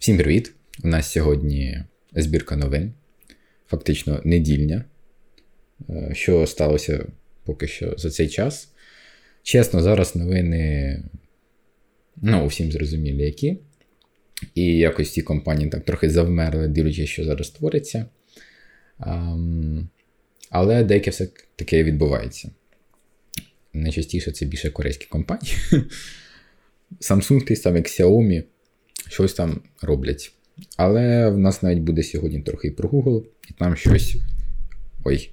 Всім привіт! У нас сьогодні збірка новин, фактично недільня. Е, що сталося поки що за цей час? Чесно, зараз новини ну, всім зрозумілі, які. І якось ці компанії так трохи завмерли, дивлячись, що зараз твориться. Але деяке все таке відбувається. Найчастіше це більше корейські компанії. Samsung, той самий Xiaomi, щось там роблять. Але в нас навіть буде сьогодні трохи і про Google, і там щось. Ой.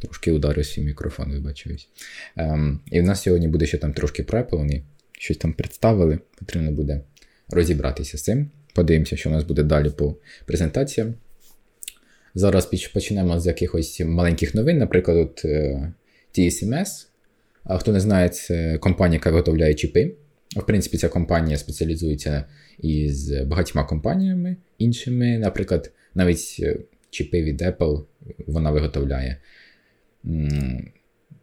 Трошки ударив свій мікрофон, вибачаюсь. Ем, І в нас сьогодні буде ще там трошки про Apple, вони щось там представили. Потрібно буде розібратися з цим. Подивимося, що у нас буде далі по презентаціям. Зараз почнемо з якихось маленьких новин, наприклад, от, е, TSMS. А хто не знає, це компанія, яка виготовляє чіпи. В принципі, ця компанія спеціалізується із багатьма компаніями іншими. Наприклад, навіть е, чіпи від Apple вона виготовляє.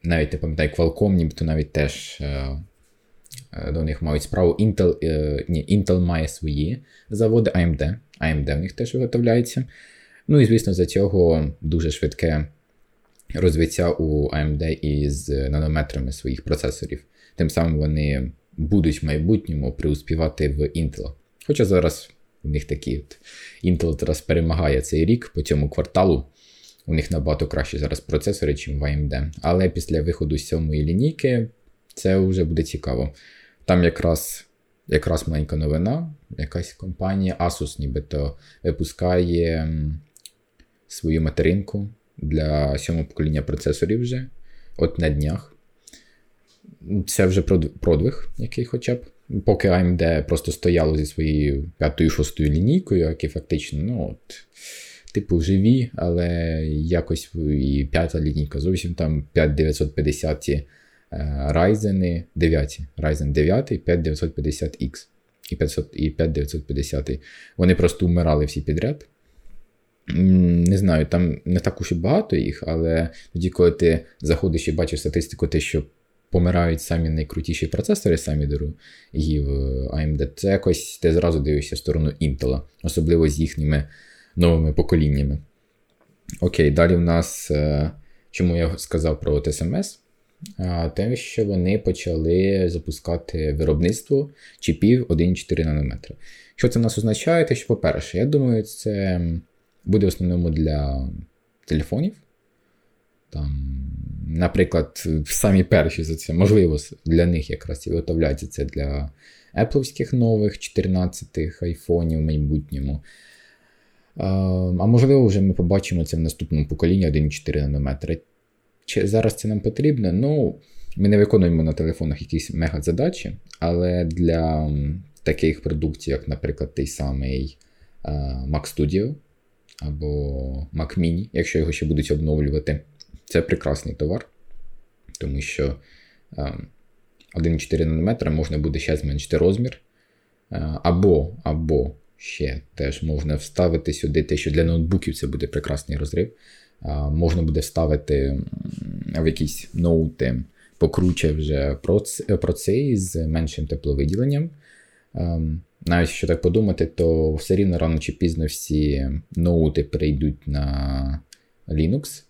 Навіть не пам'ятаю, Qualcomm, нібито навіть теж е, е, до них мають справу. Intel ні, Intel має свої заводи, AMD. AMD в них теж виготовляється. Ну і, звісно, за цього дуже швидке розвиття у AMD із нанометрами своїх процесорів. Тим самим вони будуть в майбутньому приуспівати в Intel. Хоча зараз у них такі от Intel зараз перемагає цей рік по цьому кварталу. У них набагато кращі зараз процесори, ніж в AMD. Але після виходу сьомої лінійки це вже буде цікаво. Там якраз якраз маленька новина, якась компанія Asus нібито випускає свою материнку для сьомого покоління процесорів вже от на днях. Це вже продвиг, який хоча б. Поки AMD просто стояло зі своєю п'ятою-шостою лінійкою, які фактично, ну от, типу, живі, але якось і п'ята лінійка зовсім там 5950 е, Ryzen 9, Ryzen 9 5950X і 500, і 5950. Вони просто вмирали всі підряд. Не знаю, там не так уж і багато їх, але тоді, коли ти заходиш і бачиш статистику, те, що помирають самі найкрутіші процесори, самі дорогі в AMD, це якось ти зразу дивишся в сторону Intel, особливо з їхніми новими поколіннями. Окей, далі в нас, е, чому я сказав про TSMS? Те, що вони почали запускати виробництво чіпів 1,4 нанометра. Що це в нас означає? Те, що, по-перше, я думаю, це буде в основному для телефонів. Там, Наприклад, самі перші за це, можливо, для них якраз і виготовляється це для Apple нових 14-х айфонів в майбутньому. А можливо, вже ми побачимо це в наступному поколінні 1,4 нанометри. Чи зараз це нам потрібно? Ну, ми не виконуємо на телефонах якісь мега-задачі, але для таких продуктів, як, наприклад, той самий Mac Studio або Mac Mini, якщо його ще будуть обновлювати. Це прекрасний товар, тому що 1,4 нанометра можна буде ще зменшити розмір. Або або ще теж можна вставити сюди те, що для ноутбуків це буде прекрасний розрив. Можна буде вставити в якісь ноути покруче вже процей з меншим тепловиділенням. Навіть якщо так подумати, то все рівно рано чи пізно всі ноути перейдуть на Linux,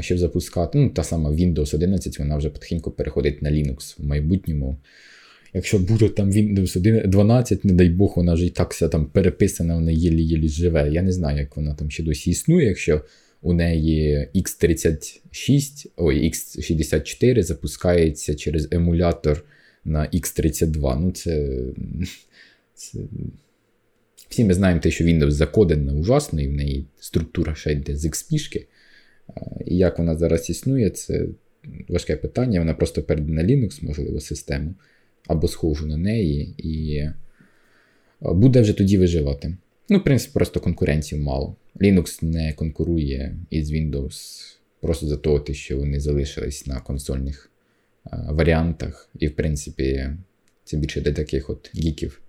щоб запускати. Ну, Та сама Windows 11, вона вже потихеньку переходить на Linux в майбутньому. Якщо буде там Windows 12, не дай Бог, вона вже і так вся там переписана, вона єлі-єлі живе. Я не знаю, як вона там ще досі існує, якщо у неї X36, ой, X64 запускається через емулятор на X32. Ну, це це... Всі ми знаємо те, що Windows закодена ужасно, і в неї структура ще йде з XP. І як вона зараз існує, це важке питання. Вона просто перейде на Linux, можливо, систему, або схожу на неї, і буде вже тоді виживати. Ну, в принципі, просто конкуренції мало. Linux не конкурує із Windows просто за того, що вони залишились на консольних варіантах. І, в принципі, це більше для таких от гіків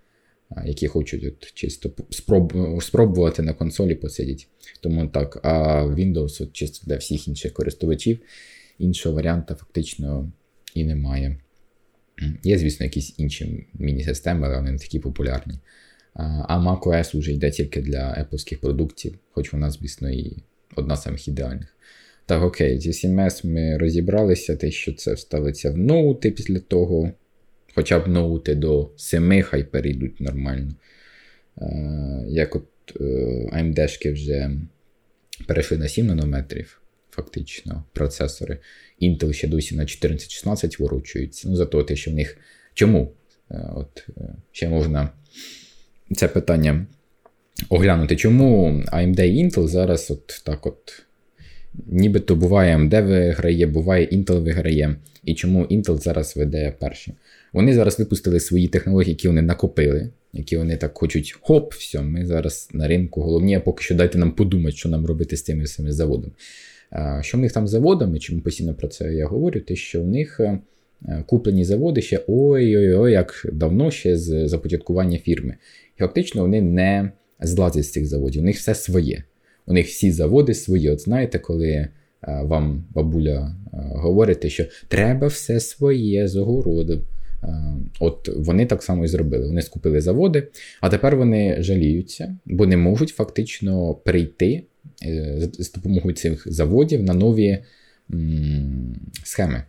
які хочуть от чисто спроб... спробувати на консолі посидіти. Тому так, а Windows от чисто для всіх інших користувачів іншого варіанта фактично і немає. Є, звісно, якісь інші міні-системи, але вони не такі популярні. А macOS вже йде тільки для Apple продуктів, хоч вона, звісно, і одна з самих ідеальних. Так, окей, зі CMS ми розібралися, те, що це вставиться в ноути після того. Хоча б ноути до 7 хай перейдуть нормально. Як от AMD-шки вже перейшли на 7 нанометрів, фактично, процесори. Intel ще досі на 14-16 ворочується. Ну, за те, що в них. Чому? От, Ще можна це питання оглянути. Чому AMD і Intel зараз от так от. Нібито буває AMD виграє, буває Intel виграє. І чому Intel зараз веде перші? Вони зараз випустили свої технології, які вони накопили, які вони так хочуть, хоп, все, ми зараз на ринку. Головні, поки що дайте нам подумати, що нам робити з тими самими заводами. Що в них там з заводами, чому постійно про це я говорю, те, що в них е, куплені заводи ще ой-ой-ой, як давно ще з започаткування фірми. І фактично вони не злазять з цих заводів, у них все своє. У них всі заводи свої. От знаєте, коли е, вам бабуля е, говорить, що треба все своє з огороду. Е, от вони так само і зробили. Вони скупили заводи, а тепер вони жаліються, бо не можуть фактично перейти з допомогою цих заводів на нові схеми,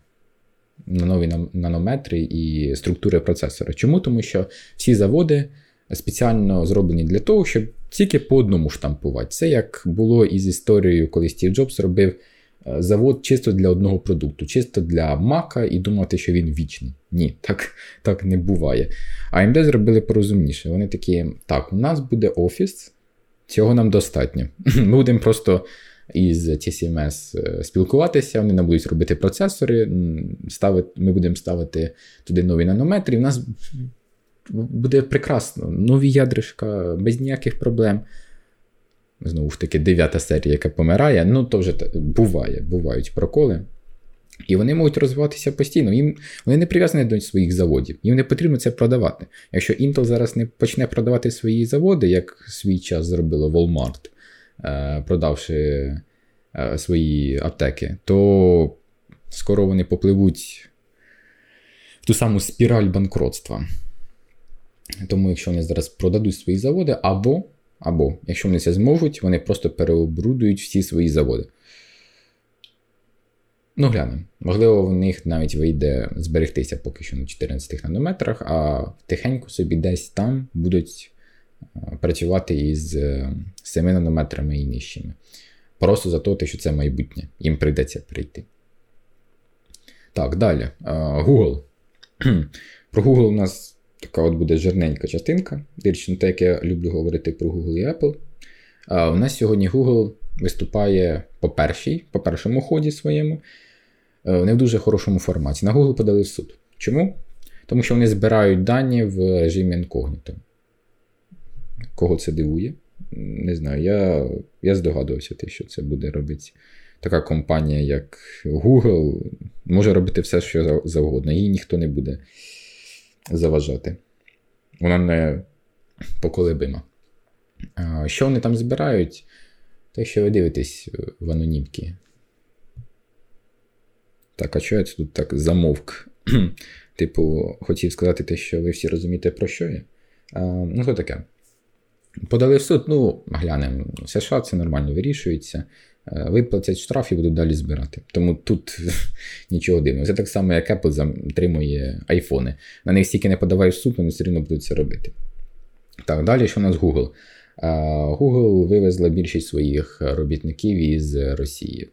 на нові нанометри і структури процесора. Чому? Тому що всі заводи спеціально зроблені для того, щоб тільки по одному штампувати. Це як було із історією, коли Стів Джобс робив е, завод чисто для одного продукту, чисто для Мака і думати, що він вічний. Ні, так так не буває. AMD зробили порозумніше. Вони такі, так, у нас буде офіс, цього нам достатньо. Ми будемо просто. Із TCMS е, спілкуватися, вони нам будуть робити процесори, ставити, ми будемо ставити туди нові нанометри, в нас буде прекрасно. Нові ядришка, без ніяких проблем. Знову ж таки, дев'ята серія, яка помирає, ну то вже буває, бувають проколи. І вони можуть розвиватися постійно. Їм Вони не прив'язані до своїх заводів, їм не потрібно це продавати. Якщо Intel зараз не почне продавати свої заводи, як свій час зробило Walmart, е, продавши е, свої аптеки, то скоро вони попливуть в ту саму спіраль банкротства. Тому, якщо вони зараз продадуть свої заводи, або, або якщо вони це зможуть, вони просто переобрудують всі свої заводи. Ну, глянемо. Можливо, в них навіть вийде зберегтися поки що на 14 нанометрах, а тихенько собі десь там будуть працювати із 7 е, нанометрами і нижчими. Просто за те, що це майбутнє. Їм прийдеться прийти. Так, далі. Google. Про Google у нас Така от буде жирненька частинка. Дирчно те, як я люблю говорити про Google і Apple. У нас сьогодні Google виступає по першій, по першому ході своєму, не в дуже хорошому форматі. На Google подали в суд. Чому? Тому що вони збирають дані в режимі інкогніто. Кого це дивує? Не знаю. Я я здогадувався, те, що це буде робити. Така компанія, як Google, може робити все, що завгодно. Їй ніхто не буде заважати. Вона не поколебима. Що вони там збирають? Те, що ви дивитесь в анонімки. Так, а що я тут так замовк? типу, хотів сказати те, що ви всі розумієте, про що я. А, Ну, що таке? Подали в суд, ну, глянемо. США це нормально вирішується. Е, виплатять штраф і будуть далі збирати. Тому тут нічого дивного. Це так само, як Apple затримує айфони. На них стільки не подаваєш суд, вони все одно будуть це робити. Так, далі що у нас Google? Е, Google вивезла більшість своїх робітників із Росії.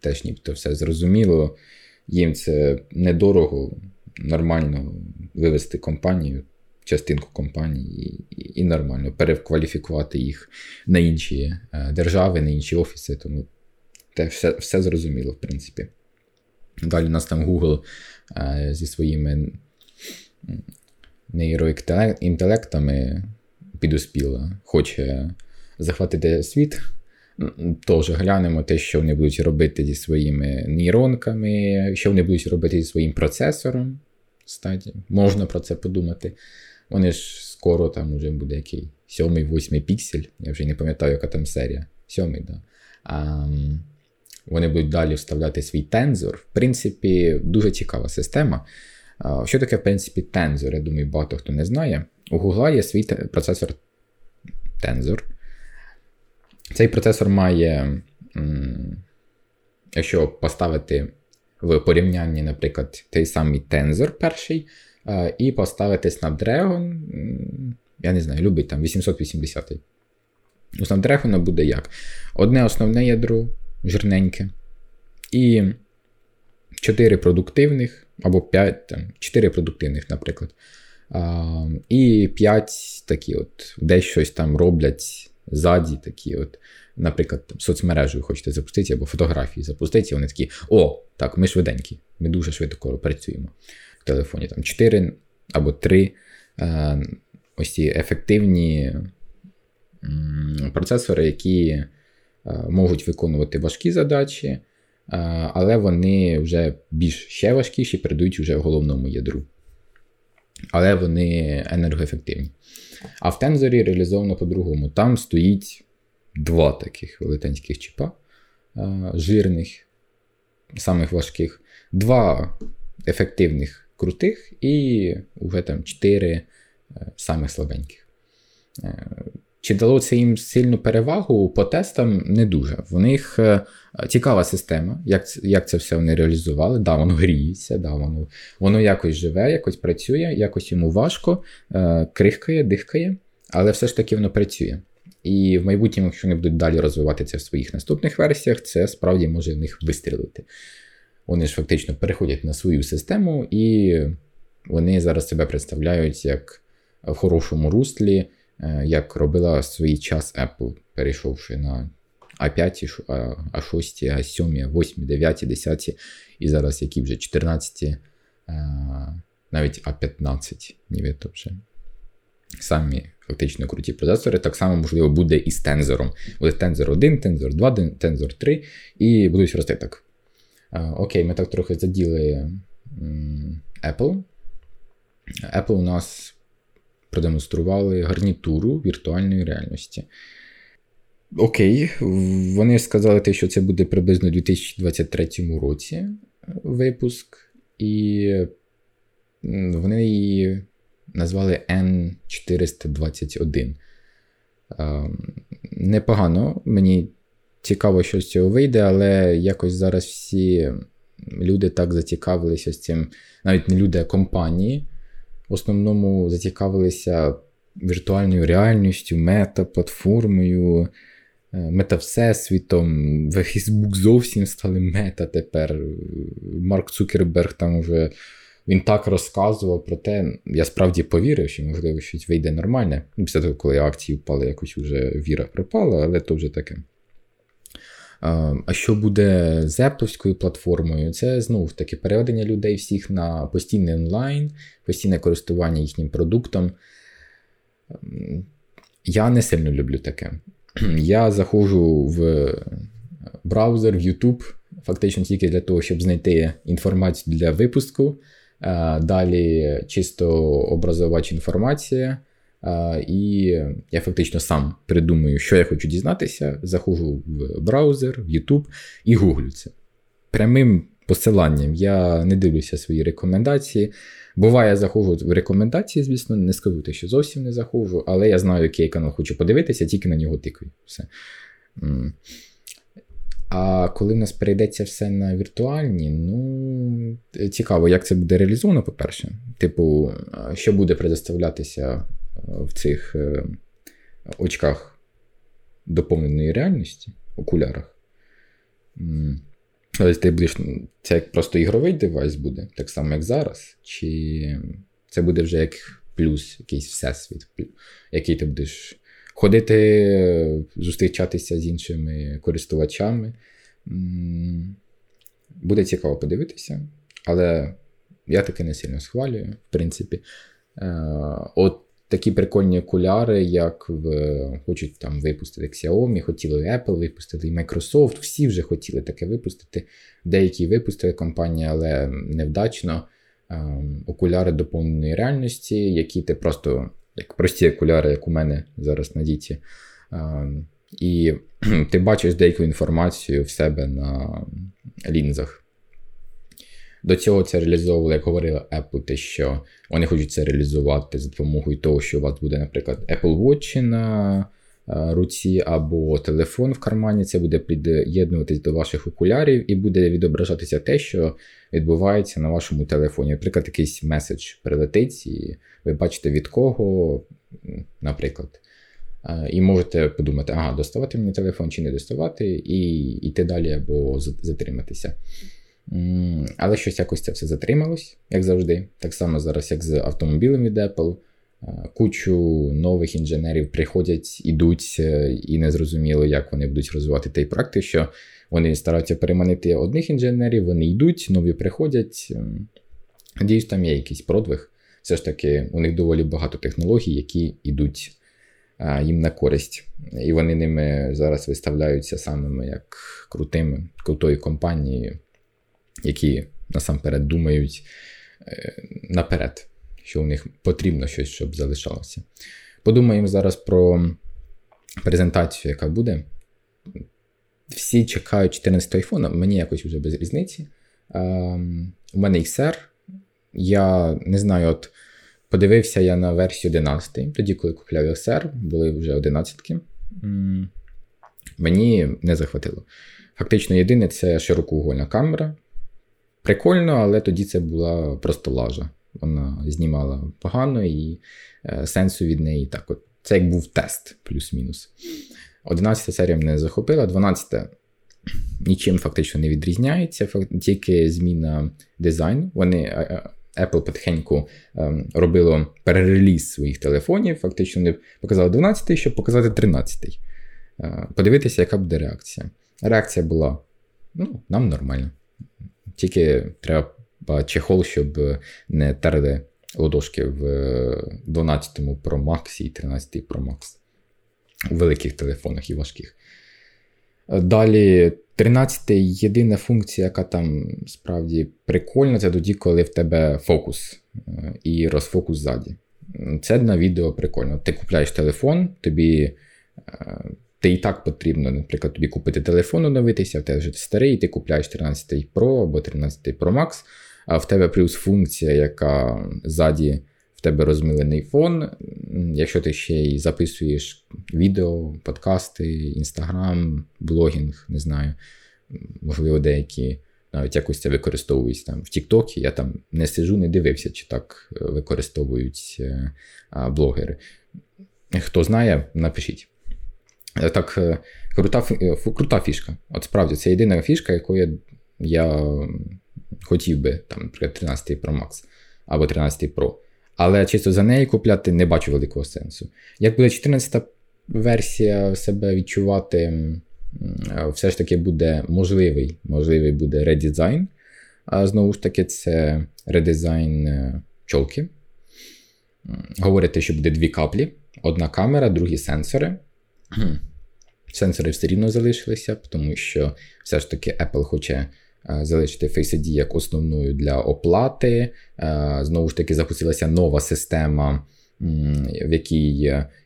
Теж нібито все зрозуміло. Їм це недорого, нормально вивести компанію частинку компанії і, і нормально перекваліфікувати їх на інші е, держави, на інші офіси. Тому те все, все зрозуміло, в принципі. Далі у нас там Google е, зі своїми нейроінтелектами підуспіла, хоче захватити світ. Теж глянемо те, що вони будуть робити зі своїми нейронками, що вони будуть робити зі своїм процесором. Статі. Можна про це подумати. Вони ж скоро там вже буде який сьомий, восьмий піксель. Я вже не пам'ятаю, яка там серія. Сьомий, да. А, Вони будуть далі вставляти свій тензор. В принципі, дуже цікава система. Що таке, в принципі, тензор? Я думаю, багато хто не знає. У Google є свій процесор Tensor. Цей процесор має, якщо поставити в порівнянні, наприклад, той самий Tensor перший, і поставити Snapdragon, я не знаю, любить там 880. У Snapdragon буде як? Одне основне ядро жирненьке, і 4 продуктивних, або 5, там, 4 продуктивних, наприклад. А, І 5 такі от, десь щось там роблять ззаді, такі от, наприклад, там, соцмережу хочете запустити, або фотографії запустити, вони такі: о, так, ми швиденькі, ми дуже швидко працюємо телефоні. Там 4 або 3 а, ось ці ефективні процесори, які а, можуть виконувати важкі задачі. Але вони вже більш ще важкіші, передають вже головному ядру але вони енергоефективні. А в тензорі реалізовано по-другому. Там стоїть два таких велетенських чіпа жирних, самих важких, два ефективних крутих і вже там чотири е, самих слабеньких. Е, чи дало це їм сильну перевагу по тестам? Не дуже. В них е, цікава система, як як це все вони реалізували. Да, воно гріється, да, воно воно якось живе, якось працює, якось йому важко, крихкає, дихкає, але все ж таки воно працює. І в майбутньому, якщо вони будуть далі розвивати це в своїх наступних версіях, це справді може в них вистрілити. Вони ж фактично переходять на свою систему, і вони зараз себе представляють як в хорошому руслі. Е, як робила свій час Apple, перейшовши на А5, А6, А7, 8, 9, 10 і зараз які вже 14, е, навіть А15, ніби вже. Самі фактично круті процесори. Так само, можливо, буде і з тензором. Буде тензор 1, тензор 2, тензор 3, і будуть рости так. Окей, ми так трохи заділи Apple. Apple у нас продемонстрували гарнітуру віртуальної реальності. Окей, вони сказали, те, що це буде приблизно у 2023 році випуск, і вони її назвали N421. Непогано, мені цікаво, що з цього вийде, але якось зараз всі люди так зацікавилися з цим, навіть не люди, а компанії в основному зацікавилися віртуальною реальністю, мета-платформою, е, мета-всесвітом. Фейсбук зовсім стали мета тепер. Марк Цукерберг там вже він так розказував про те, я справді повірив, що, можливо, щось вийде нормальне. Після того, коли акції впали, якось вже віра пропала, але то вже таке. А що буде з Apple платформою? Це знову ж таки переведення людей всіх на постійний онлайн, постійне користування їхнім продуктом. Я не сильно люблю таке. Я заходжу в браузер, в YouTube, фактично тільки для того, щоб знайти інформацію для випуску. Далі чисто образовач інформація. І я фактично сам придумую, що я хочу дізнатися, заходжу в браузер, в YouTube і гуглю це. Прямим посиланням я не дивлюся свої рекомендації. Буває, я заходжу в рекомендації, звісно, не скажу те, що зовсім не заходжу, але я знаю, який канал хочу подивитися, тільки на нього тикаю. Все. А коли в нас перейдеться все на віртуальні, ну цікаво, як це буде реалізовано, по-перше. Типу, що буде предоставлятися в цих е, очках доповненої реальності, окулярах. Але ти будеш, це як просто ігровий девайс буде, так само, як зараз, чи це буде вже як плюс, якийсь всесвіт, який ти будеш ходити, зустрічатися з іншими користувачами. Буде цікаво подивитися, але я таки не сильно схвалюю, в принципі. Е, от такі прикольні окуляри, як в, хочуть там випустити Xiaomi, хотіли Apple випустити, і Microsoft. Всі вже хотіли таке випустити. Деякі випустили компанії, але невдачно. Ем, окуляри доповненої реальності, які ти просто, як прості окуляри, як у мене зараз на діті. Ем, і ти бачиш деяку інформацію в себе на лінзах. До цього це реалізовували, як говорила Apple, те, що вони хочуть це реалізувати за допомогою того, що у вас буде, наприклад, Apple Watch на е, руці або телефон в кармані. Це буде під'єднуватись до ваших окулярів і буде відображатися те, що відбувається на вашому телефоні. Наприклад, якийсь меседж прилетить, і ви бачите від кого, наприклад. Е, і можете подумати, ага, доставати мені телефон чи не доставати, і йти далі або затриматися. Але щось якось це все затрималось, як завжди. Так само зараз, як з автомобілем від Apple. Е, кучу нових інженерів приходять, ідуть, е, і не зрозуміло, як вони будуть розвивати той проект, що вони стараються переманити одних інженерів, вони йдуть, нові приходять. Надіюсь, там є якийсь продвиг. Все ж таки, у них доволі багато технологій, які йдуть їм на користь. І вони ними зараз виставляються самими як крутими, крутою компанією, які насамперед думають е, наперед, що у них потрібно щось, щоб залишалося. Подумаємо зараз про презентацію, яка буде. Всі чекають 14 айфона, мені якось вже без різниці. У мене XR. Я не знаю, от Подивився я на версію 11, тоді, коли купляв XR, були вже 11. Мені не захватило. Фактично, єдине це широкоугольна камера. Прикольно, але тоді це була просто лажа. Вона знімала погано і е, сенсу від неї так. от. Це як був тест, плюс-мінус. 11 серія мене захопила, 12 нічим фактично не відрізняється, тільки зміна дизайну. Вони е, е, Apple потихеньку ем, робило перереліз своїх телефонів, фактично не показали 12-й, щоб показати 13-й. Е, подивитися, яка буде реакція. Реакція була ну, нам нормально. Тільки треба чехол, щоб не терли ладошки в 12-му Pro Max і 13 Pro Max у великих телефонах і важких. Далі 13 єдина функція, яка там справді прикольна, це тоді, коли в тебе фокус е, і розфокус ззаді. Це на відео прикольно. Ти купляєш телефон, тобі е, ти і так потрібно, наприклад, тобі купити телефон, оновитися, в тебе вже старий, ти купляєш 13 Pro або 13 Pro Max, а в тебе плюс функція, яка ззаді в тебе розмилений фон. Якщо ти ще й записуєш відео, подкасти, інстаграм, блогінг, не знаю, можливо, деякі навіть якось це використовують там в Тіктокі. Я там не сижу, не дивився, чи так е, використовують е, блогери. Хто знає, напишіть. Е, так, крута крута фішка. От справді, це єдина фішка, якою я хотів би, там, наприклад, 13 Pro Max або 13 Pro. Але чисто за неї купляти не бачу великого сенсу. Як буде 14-та версія себе відчувати, все ж таки буде можливий можливий буде редизайн. А знову ж таки, це редизайн е, чолки. Говорите, що буде дві каплі: одна камера, другі сенсори. Сенсори все рівно залишилися, тому що все ж таки Apple хоче Е, залишити Face ID як основною для оплати. Е, знову ж таки, запустилася нова система, в якій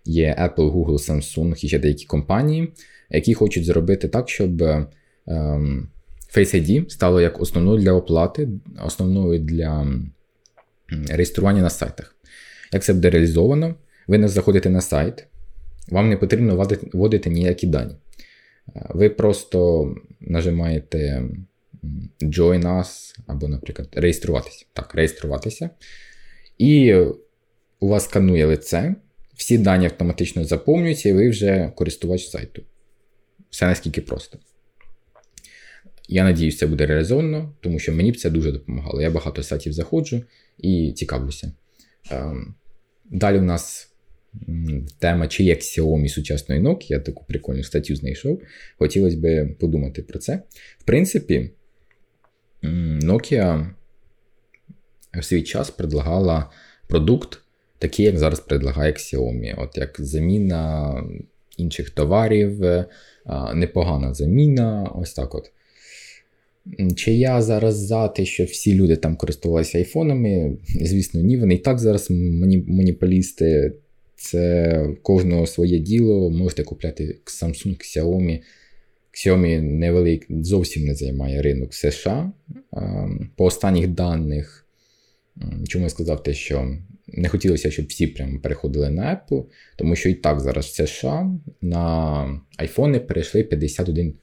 є Apple, Google, Samsung і ще деякі компанії, які хочуть зробити так, щоб ем, Face ID стало як основною для оплати, основною для реєстрування на сайтах. Як це буде реалізовано, ви не заходите на сайт, вам не потрібно вводити ніякі дані. Е, ви просто нажимаєте join us, або, наприклад, реєструватися. Так, реєструватися. І у вас сканує лице, всі дані автоматично заповнюються, і ви вже користувач сайту. Все наскільки просто. Я надіюсь, це буде реалізовано, тому що мені б це дуже допомагало. Я багато сайтів заходжу і цікавлюся. Ем, далі у нас тема, чи є Xiaomi сучасної Nokia, я таку прикольну статтю знайшов. Хотілося б подумати про це. В принципі, Nokia в свій час предлагала продукт, такий, як зараз предлагає Xiaomi. От як заміна інших товарів, е, непогана заміна. Ось так от. Чи я зараз за те, що всі люди там користувалися айфонами? Звісно, ні. Вони і так зараз монополісти. Це кожного своє діло. Можете купляти Samsung, Xiaomi. Xiaomi невелик, зовсім не займає ринок США. По останніх даних, чому я сказав те, що не хотілося, щоб всі прямо переходили на Apple, тому що і так зараз в США на айфони перейшли 51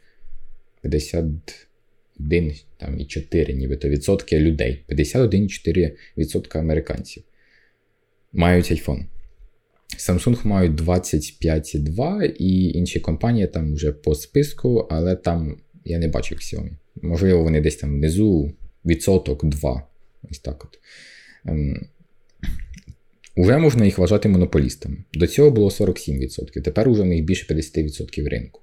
51 там, і 4 нібито відсотки людей. 51,4% американців мають iPhone. Samsung мають 25,2 і інші компанії там вже по списку, але там я не бачив Xiaomi. Можливо, вони десь там внизу відсоток 2. Ось так от. Ем, Уже можна їх вважати монополістами. До цього було 47%. Тепер уже в них більше 50% ринку.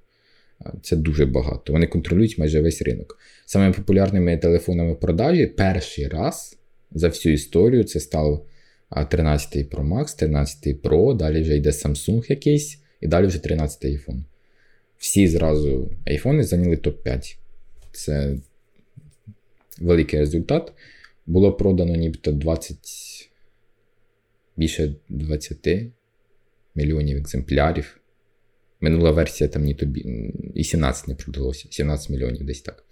Це дуже багато. Вони контролюють майже весь ринок. Самими популярними телефонами в продажі перший раз за всю історію це став 13 Pro Max, 13 Pro, далі вже йде Samsung якийсь, і далі вже 13 iPhone. Всі зразу айфони зайняли топ-5. Це великий результат. Було продано нібито 20, більше 20 мільйонів екземплярів. Минула версія там ні тобі і 17 не продалося, 17 мільйонів десь так.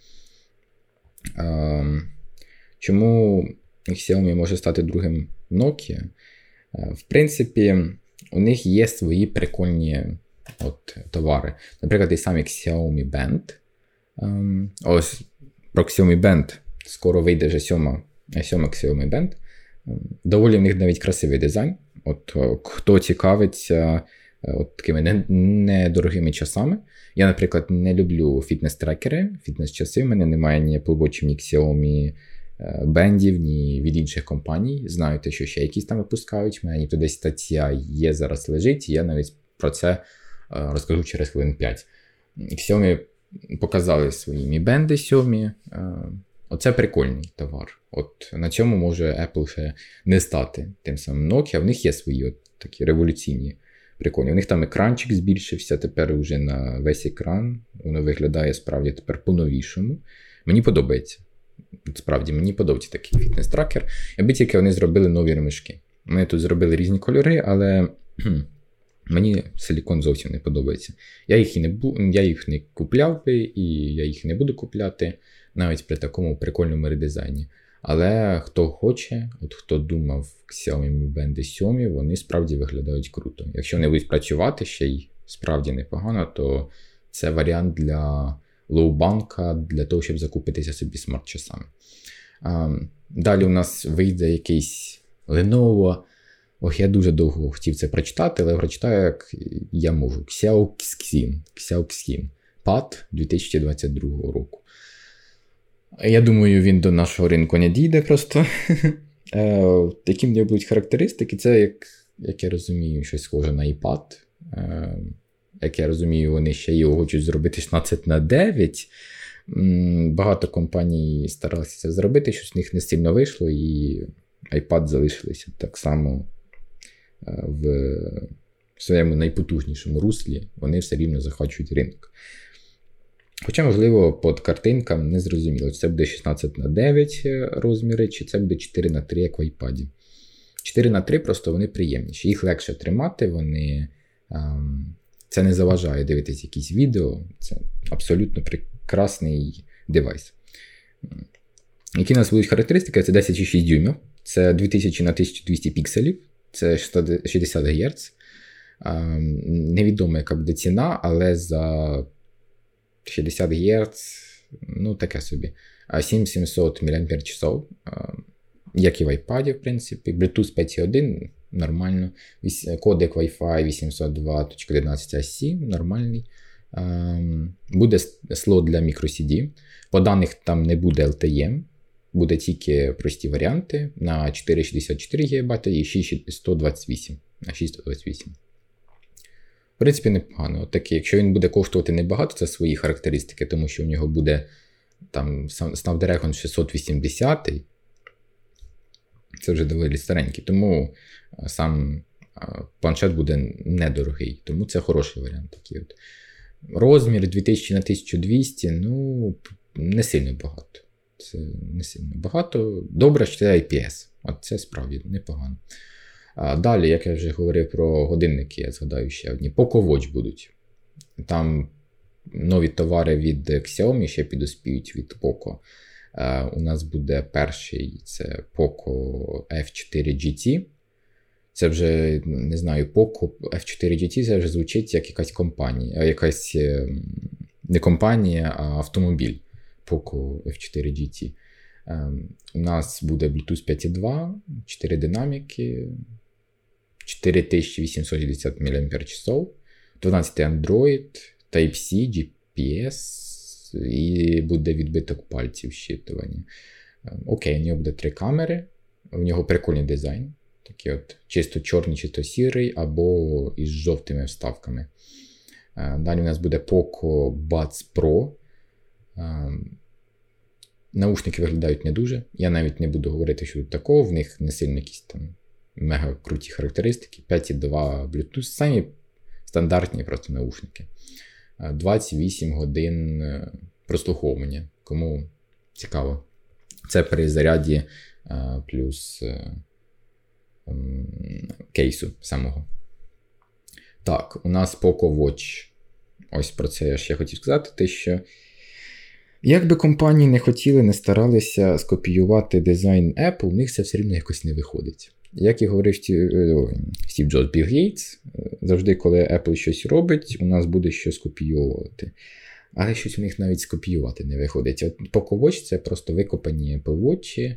Чому Xiaomi може стати другим Nokia? В принципі, у них є свої прикольні от, товари. Наприклад, той самий Xiaomi Band. Ось про Xiaomi Band скоро вийде вже сьома, сьома Xiaomi Band. Доволі в них навіть красивий дизайн. От Хто цікавиться Е, от такими недорогими часами. Я, наприклад, не люблю фітнес-трекери, фітнес-часи. У мене немає ні Apple Watch, ні Xiaomi е, бендів, ні від інших компаній. Знаю те, що ще якісь там випускають. У мене ніби десь стаття є, зараз лежить, і я навіть про це е, розкажу через хвилин 5. Xiaomi показали свої Mi бенди Xiaomi. Оце прикольний товар. От На цьому може Apple ще не стати тим самим Nokia. В них є свої от такі революційні прикольні. У них там екранчик збільшився тепер вже на весь екран. Воно виглядає справді тепер по-новішому. Мені подобається. Справді, мені подобається такий фітнес-тракер. Аби тільки вони зробили нові ремешки. Вони тут зробили різні кольори, але мені силікон зовсім не подобається. Я їх і не я їх не купляв би, і я їх не буду купляти навіть при такому прикольному редизайні. Але хто хоче, от хто думав Xiaomi Mi Band 7, вони справді виглядають круто. Якщо вони будуть працювати ще й справді непогано, то це варіант для лоубанка для того, щоб закупитися собі смарт-часами. Далі у нас вийде якийсь Lenovo. Ох, я дуже довго хотів це прочитати, але прочитаю, як я можу. Xiaoxin. Xiaoxin. PAD 2022 року. Я думаю, він до нашого ринку не дійде просто. Е, які в нього будуть характеристики, це, як як я розумію, щось схоже на iPad. Як я розумію, вони ще його хочуть зробити 16 на 9. Багато компаній старалися це зробити, щось з них не сильно вийшло, і iPad залишилися так само е, в своєму найпотужнішому руслі, вони все рівно захочуть ринок. Хоча, можливо, під картинкам не зрозуміло, чи це буде 16 на 9 е, розміри, чи це буде 4 на 3, як в iPad. 4 на 3 просто вони приємніші. Їх легше тримати, вони. Ем, це не заважає дивитися якісь відео. Це абсолютно прекрасний девайс. Які у нас будуть характеристики? Це 10,6 дюймів, це 2000 на 1200 пікселів, це 60 Гц. Невідомо, яка буде ціна, але за 60 Гц, ну таке собі. 7700 мАч, як і в iPad, в принципі. Bluetooth 5.1 нормально. Кодек Wi-Fi 802.11 нормальний. Буде слот для microCD. По даних там не буде LTE, буде тільки прості варіанти на 464 ГБ і 628 на 628 принципі, непогано. От Якщо він буде коштувати небагато, це свої характеристики, тому що в нього буде там Snapdragon 680. Це вже доволі старенький. Тому сам планшет буде недорогий. Тому це хороший варіант. такий от. Розмір 2000 на 1200, ну, не сильно багато. Це не сильно багато. Добре, що це IPS. От це справді непогано. А Далі, як я вже говорив про годинники, я згадаю ще одні. Watch будуть. Там нові товари від Xiaomi ще підоспіють від Poco. Е, у нас буде перший це Poco F4 GT. Це вже не знаю, Poco F4 GT це вже звучить як якась компанія, якась не компанія, а автомобіль Poco F4 GT. У нас буде Bluetooth 5.2, 4 динаміки, 4860 мАч, 12 Android, Type-C, GPS і буде відбиток пальців щитування. Окей, у нього буде три камери, у нього прикольний дизайн. Такий от чисто чорний, чисто сірий, або із жовтими вставками. Далі у нас буде Poco Buds Pro. Наушники виглядають не дуже. Я навіть не буду говорити, що тут такого, в них не сильно якісь там мега круті характеристики. 5,2 Bluetooth, самі стандартні просто наушники. 28 годин е, прослуховування. Кому цікаво. Це при заряді е, плюс е, кейсу самого. Так, у нас Poco Watch. Ось про це я ще хотів сказати, те, що як би компанії не хотіли, не старалися скопіювати дизайн Apple, у них це все рівно якось не виходить. Як і говорив Стів Джобс Білл Гейтс, завжди, коли Apple щось робить, у нас буде що скопіювати. Але щось у них навіть скопіювати не виходить. От Poco це просто викопані Apple Watch,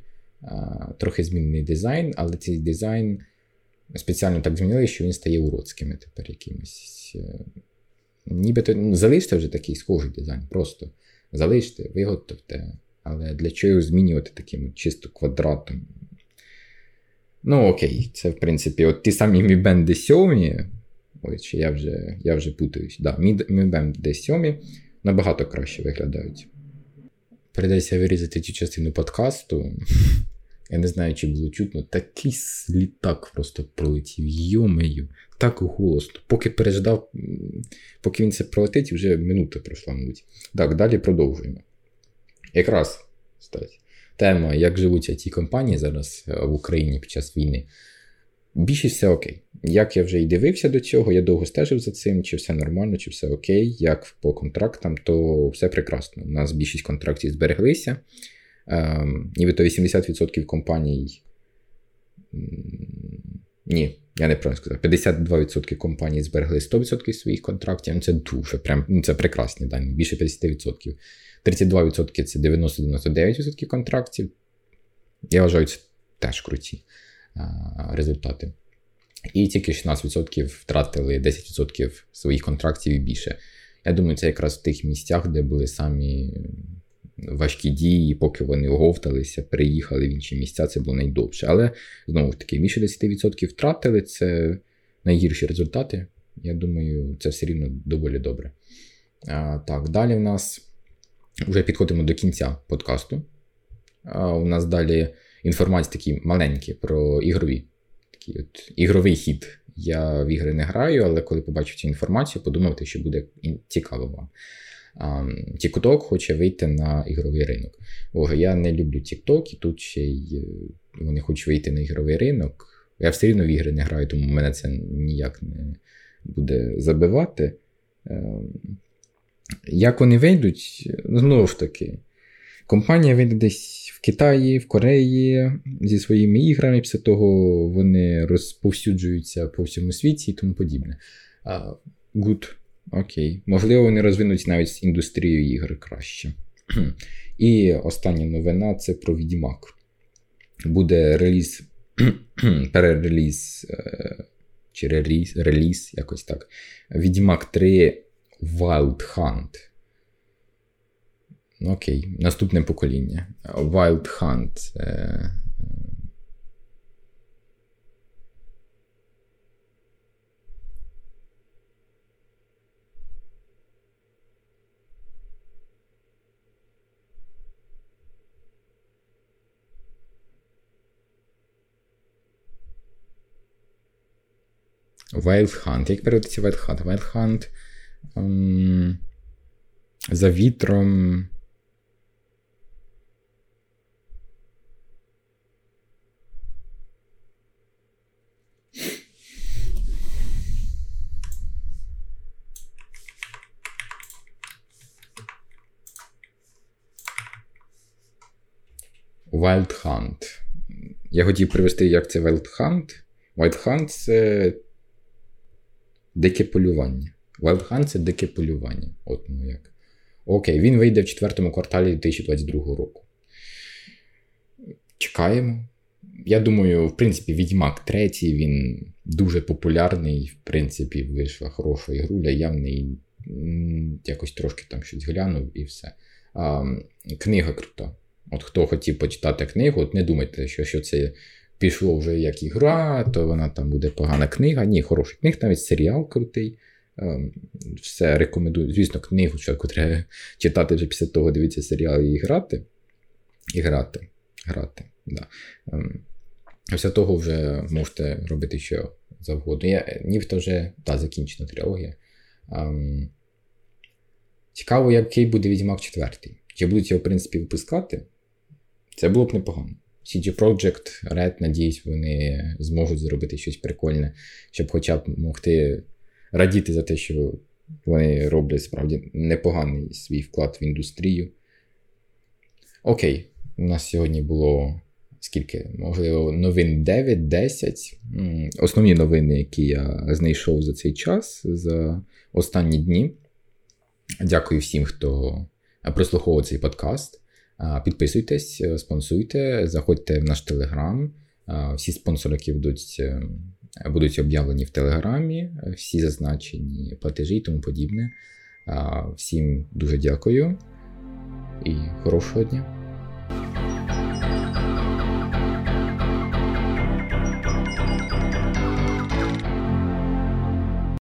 трохи змінений дизайн, але цей дизайн спеціально так змінили, що він стає уродським тепер якимось. Е, нібито ну, залиште вже такий схожий дизайн. Просто залиште, виготовте. Але для чого змінювати таким чисто квадратом? Ну, окей, це в принципі, от ті самі Mi Band D7. Ось, я вже я вже путаюсь. Да, Mi Band D7 набагато краще виглядають. Придеться вирізати цю частину подкасту. Я не знаю, чи було чутно, такий літак просто пролетів. Йомею, так голосно. Поки переждав, поки він це пролетить, вже минута пройшла, мабуть. Так, далі продовжуємо. Якраз, кстати, тема, як живуть ці компанії зараз е, в Україні під час війни. Більшість все окей. Як я вже і дивився до цього, я довго стежив за цим, чи все нормально, чи все окей. Як по контрактам, то все прекрасно. У нас більшість контрактів збереглися. Ем, Нібито 80% компаній. Ні, я не правильно сказав. 52% компаній зберегли 100% своїх контрактів. Ну, Це дуже прям, ну, це прекрасні дані, більше 50%. 32% це 90-99% контрактів. Я вважаю, це теж круті результати. І тільки 16% втратили 10% своїх контрактів і більше. Я думаю, це якраз в тих місцях, де були самі важкі дії, поки вони оговталися, переїхали в інші місця, це було найдовше. Але знову ж таки, більше 10% втратили це найгірші результати. Я думаю, це все рівно доволі добре. А, Так, далі в нас вже підходимо до кінця подкасту. У нас далі інформація такі маленькі про ігрові. Такий от ігровий хід. Я в ігри не граю, але коли побачив цю інформацію, подумав, що буде цікаво вам. TikTok хоче вийти на ігровий ринок. Бо я не люблю TikTok, і тут ще й е, вони хочуть вийти на ігровий ринок. Я все рівно в ігри не граю, тому мене це ніяк не буде забивати. Як вони вийдуть, знову ж таки, компанія вийде десь в Китаї, в Кореї зі своїми іграми, після того вони розповсюджуються по всьому світі і тому подібне. Good. Окей. Можливо, вони розвинуть навіть індустрію ігр краще. І остання новина це про Відьмак. Буде реліз, перереліз е, чи реліз, реліз, якось так. Відьмак 3 Wild Hunt. Окей, наступне покоління. Wild Hunt. Е, Wild Hunt. Як переводиться Wild Hunt? Wild Hunt ем, за вітром. Wild Hunt. Я хотів привести, як це Wild Hunt. Wild Hunt це дике полювання. Wild Hunt це дике полювання. От ну як. Окей, він вийде в четвертому кварталі 2022 року. Чекаємо. Я думаю, в принципі, Відьмак 3 він дуже популярний. В принципі, вийшла хороша ігруля. Я в неї якось трошки там щось глянув і все. А, Книга крута. От хто хотів почитати книгу, от не думайте, що що це пішло вже як ігра, то вона там буде погана книга. Ні, хороший книг, навіть серіал крутий. Ем, все рекомендую. Звісно, книгу спочатку треба читати вже після того, дивитися серіал і грати. І грати. грати, да. Ем, після того вже можете робити що завгодно. Я, Нібито вже та, закінчена трилогія. Um, цікаво, який буде Відьмак 4. Чи будуть його, в принципі, випускати? Це було б непогано. CG Project Red, надіюсь, вони зможуть зробити щось прикольне, щоб хоча б могти радіти за те, що вони роблять справді непоганий свій вклад в індустрію. Окей, у нас сьогодні було скільки? Можливо, новин 9-10. Основні новини, які я знайшов за цей час, за останні дні. Дякую всім, хто прослуховував цей подкаст. Підписуйтесь, спонсуйте, заходьте в наш телеграм. Всі спонсори, які будуть е, будуть об'явлені в Телеграмі, всі зазначені платежі і тому подібне. Всім дуже дякую і хорошого дня!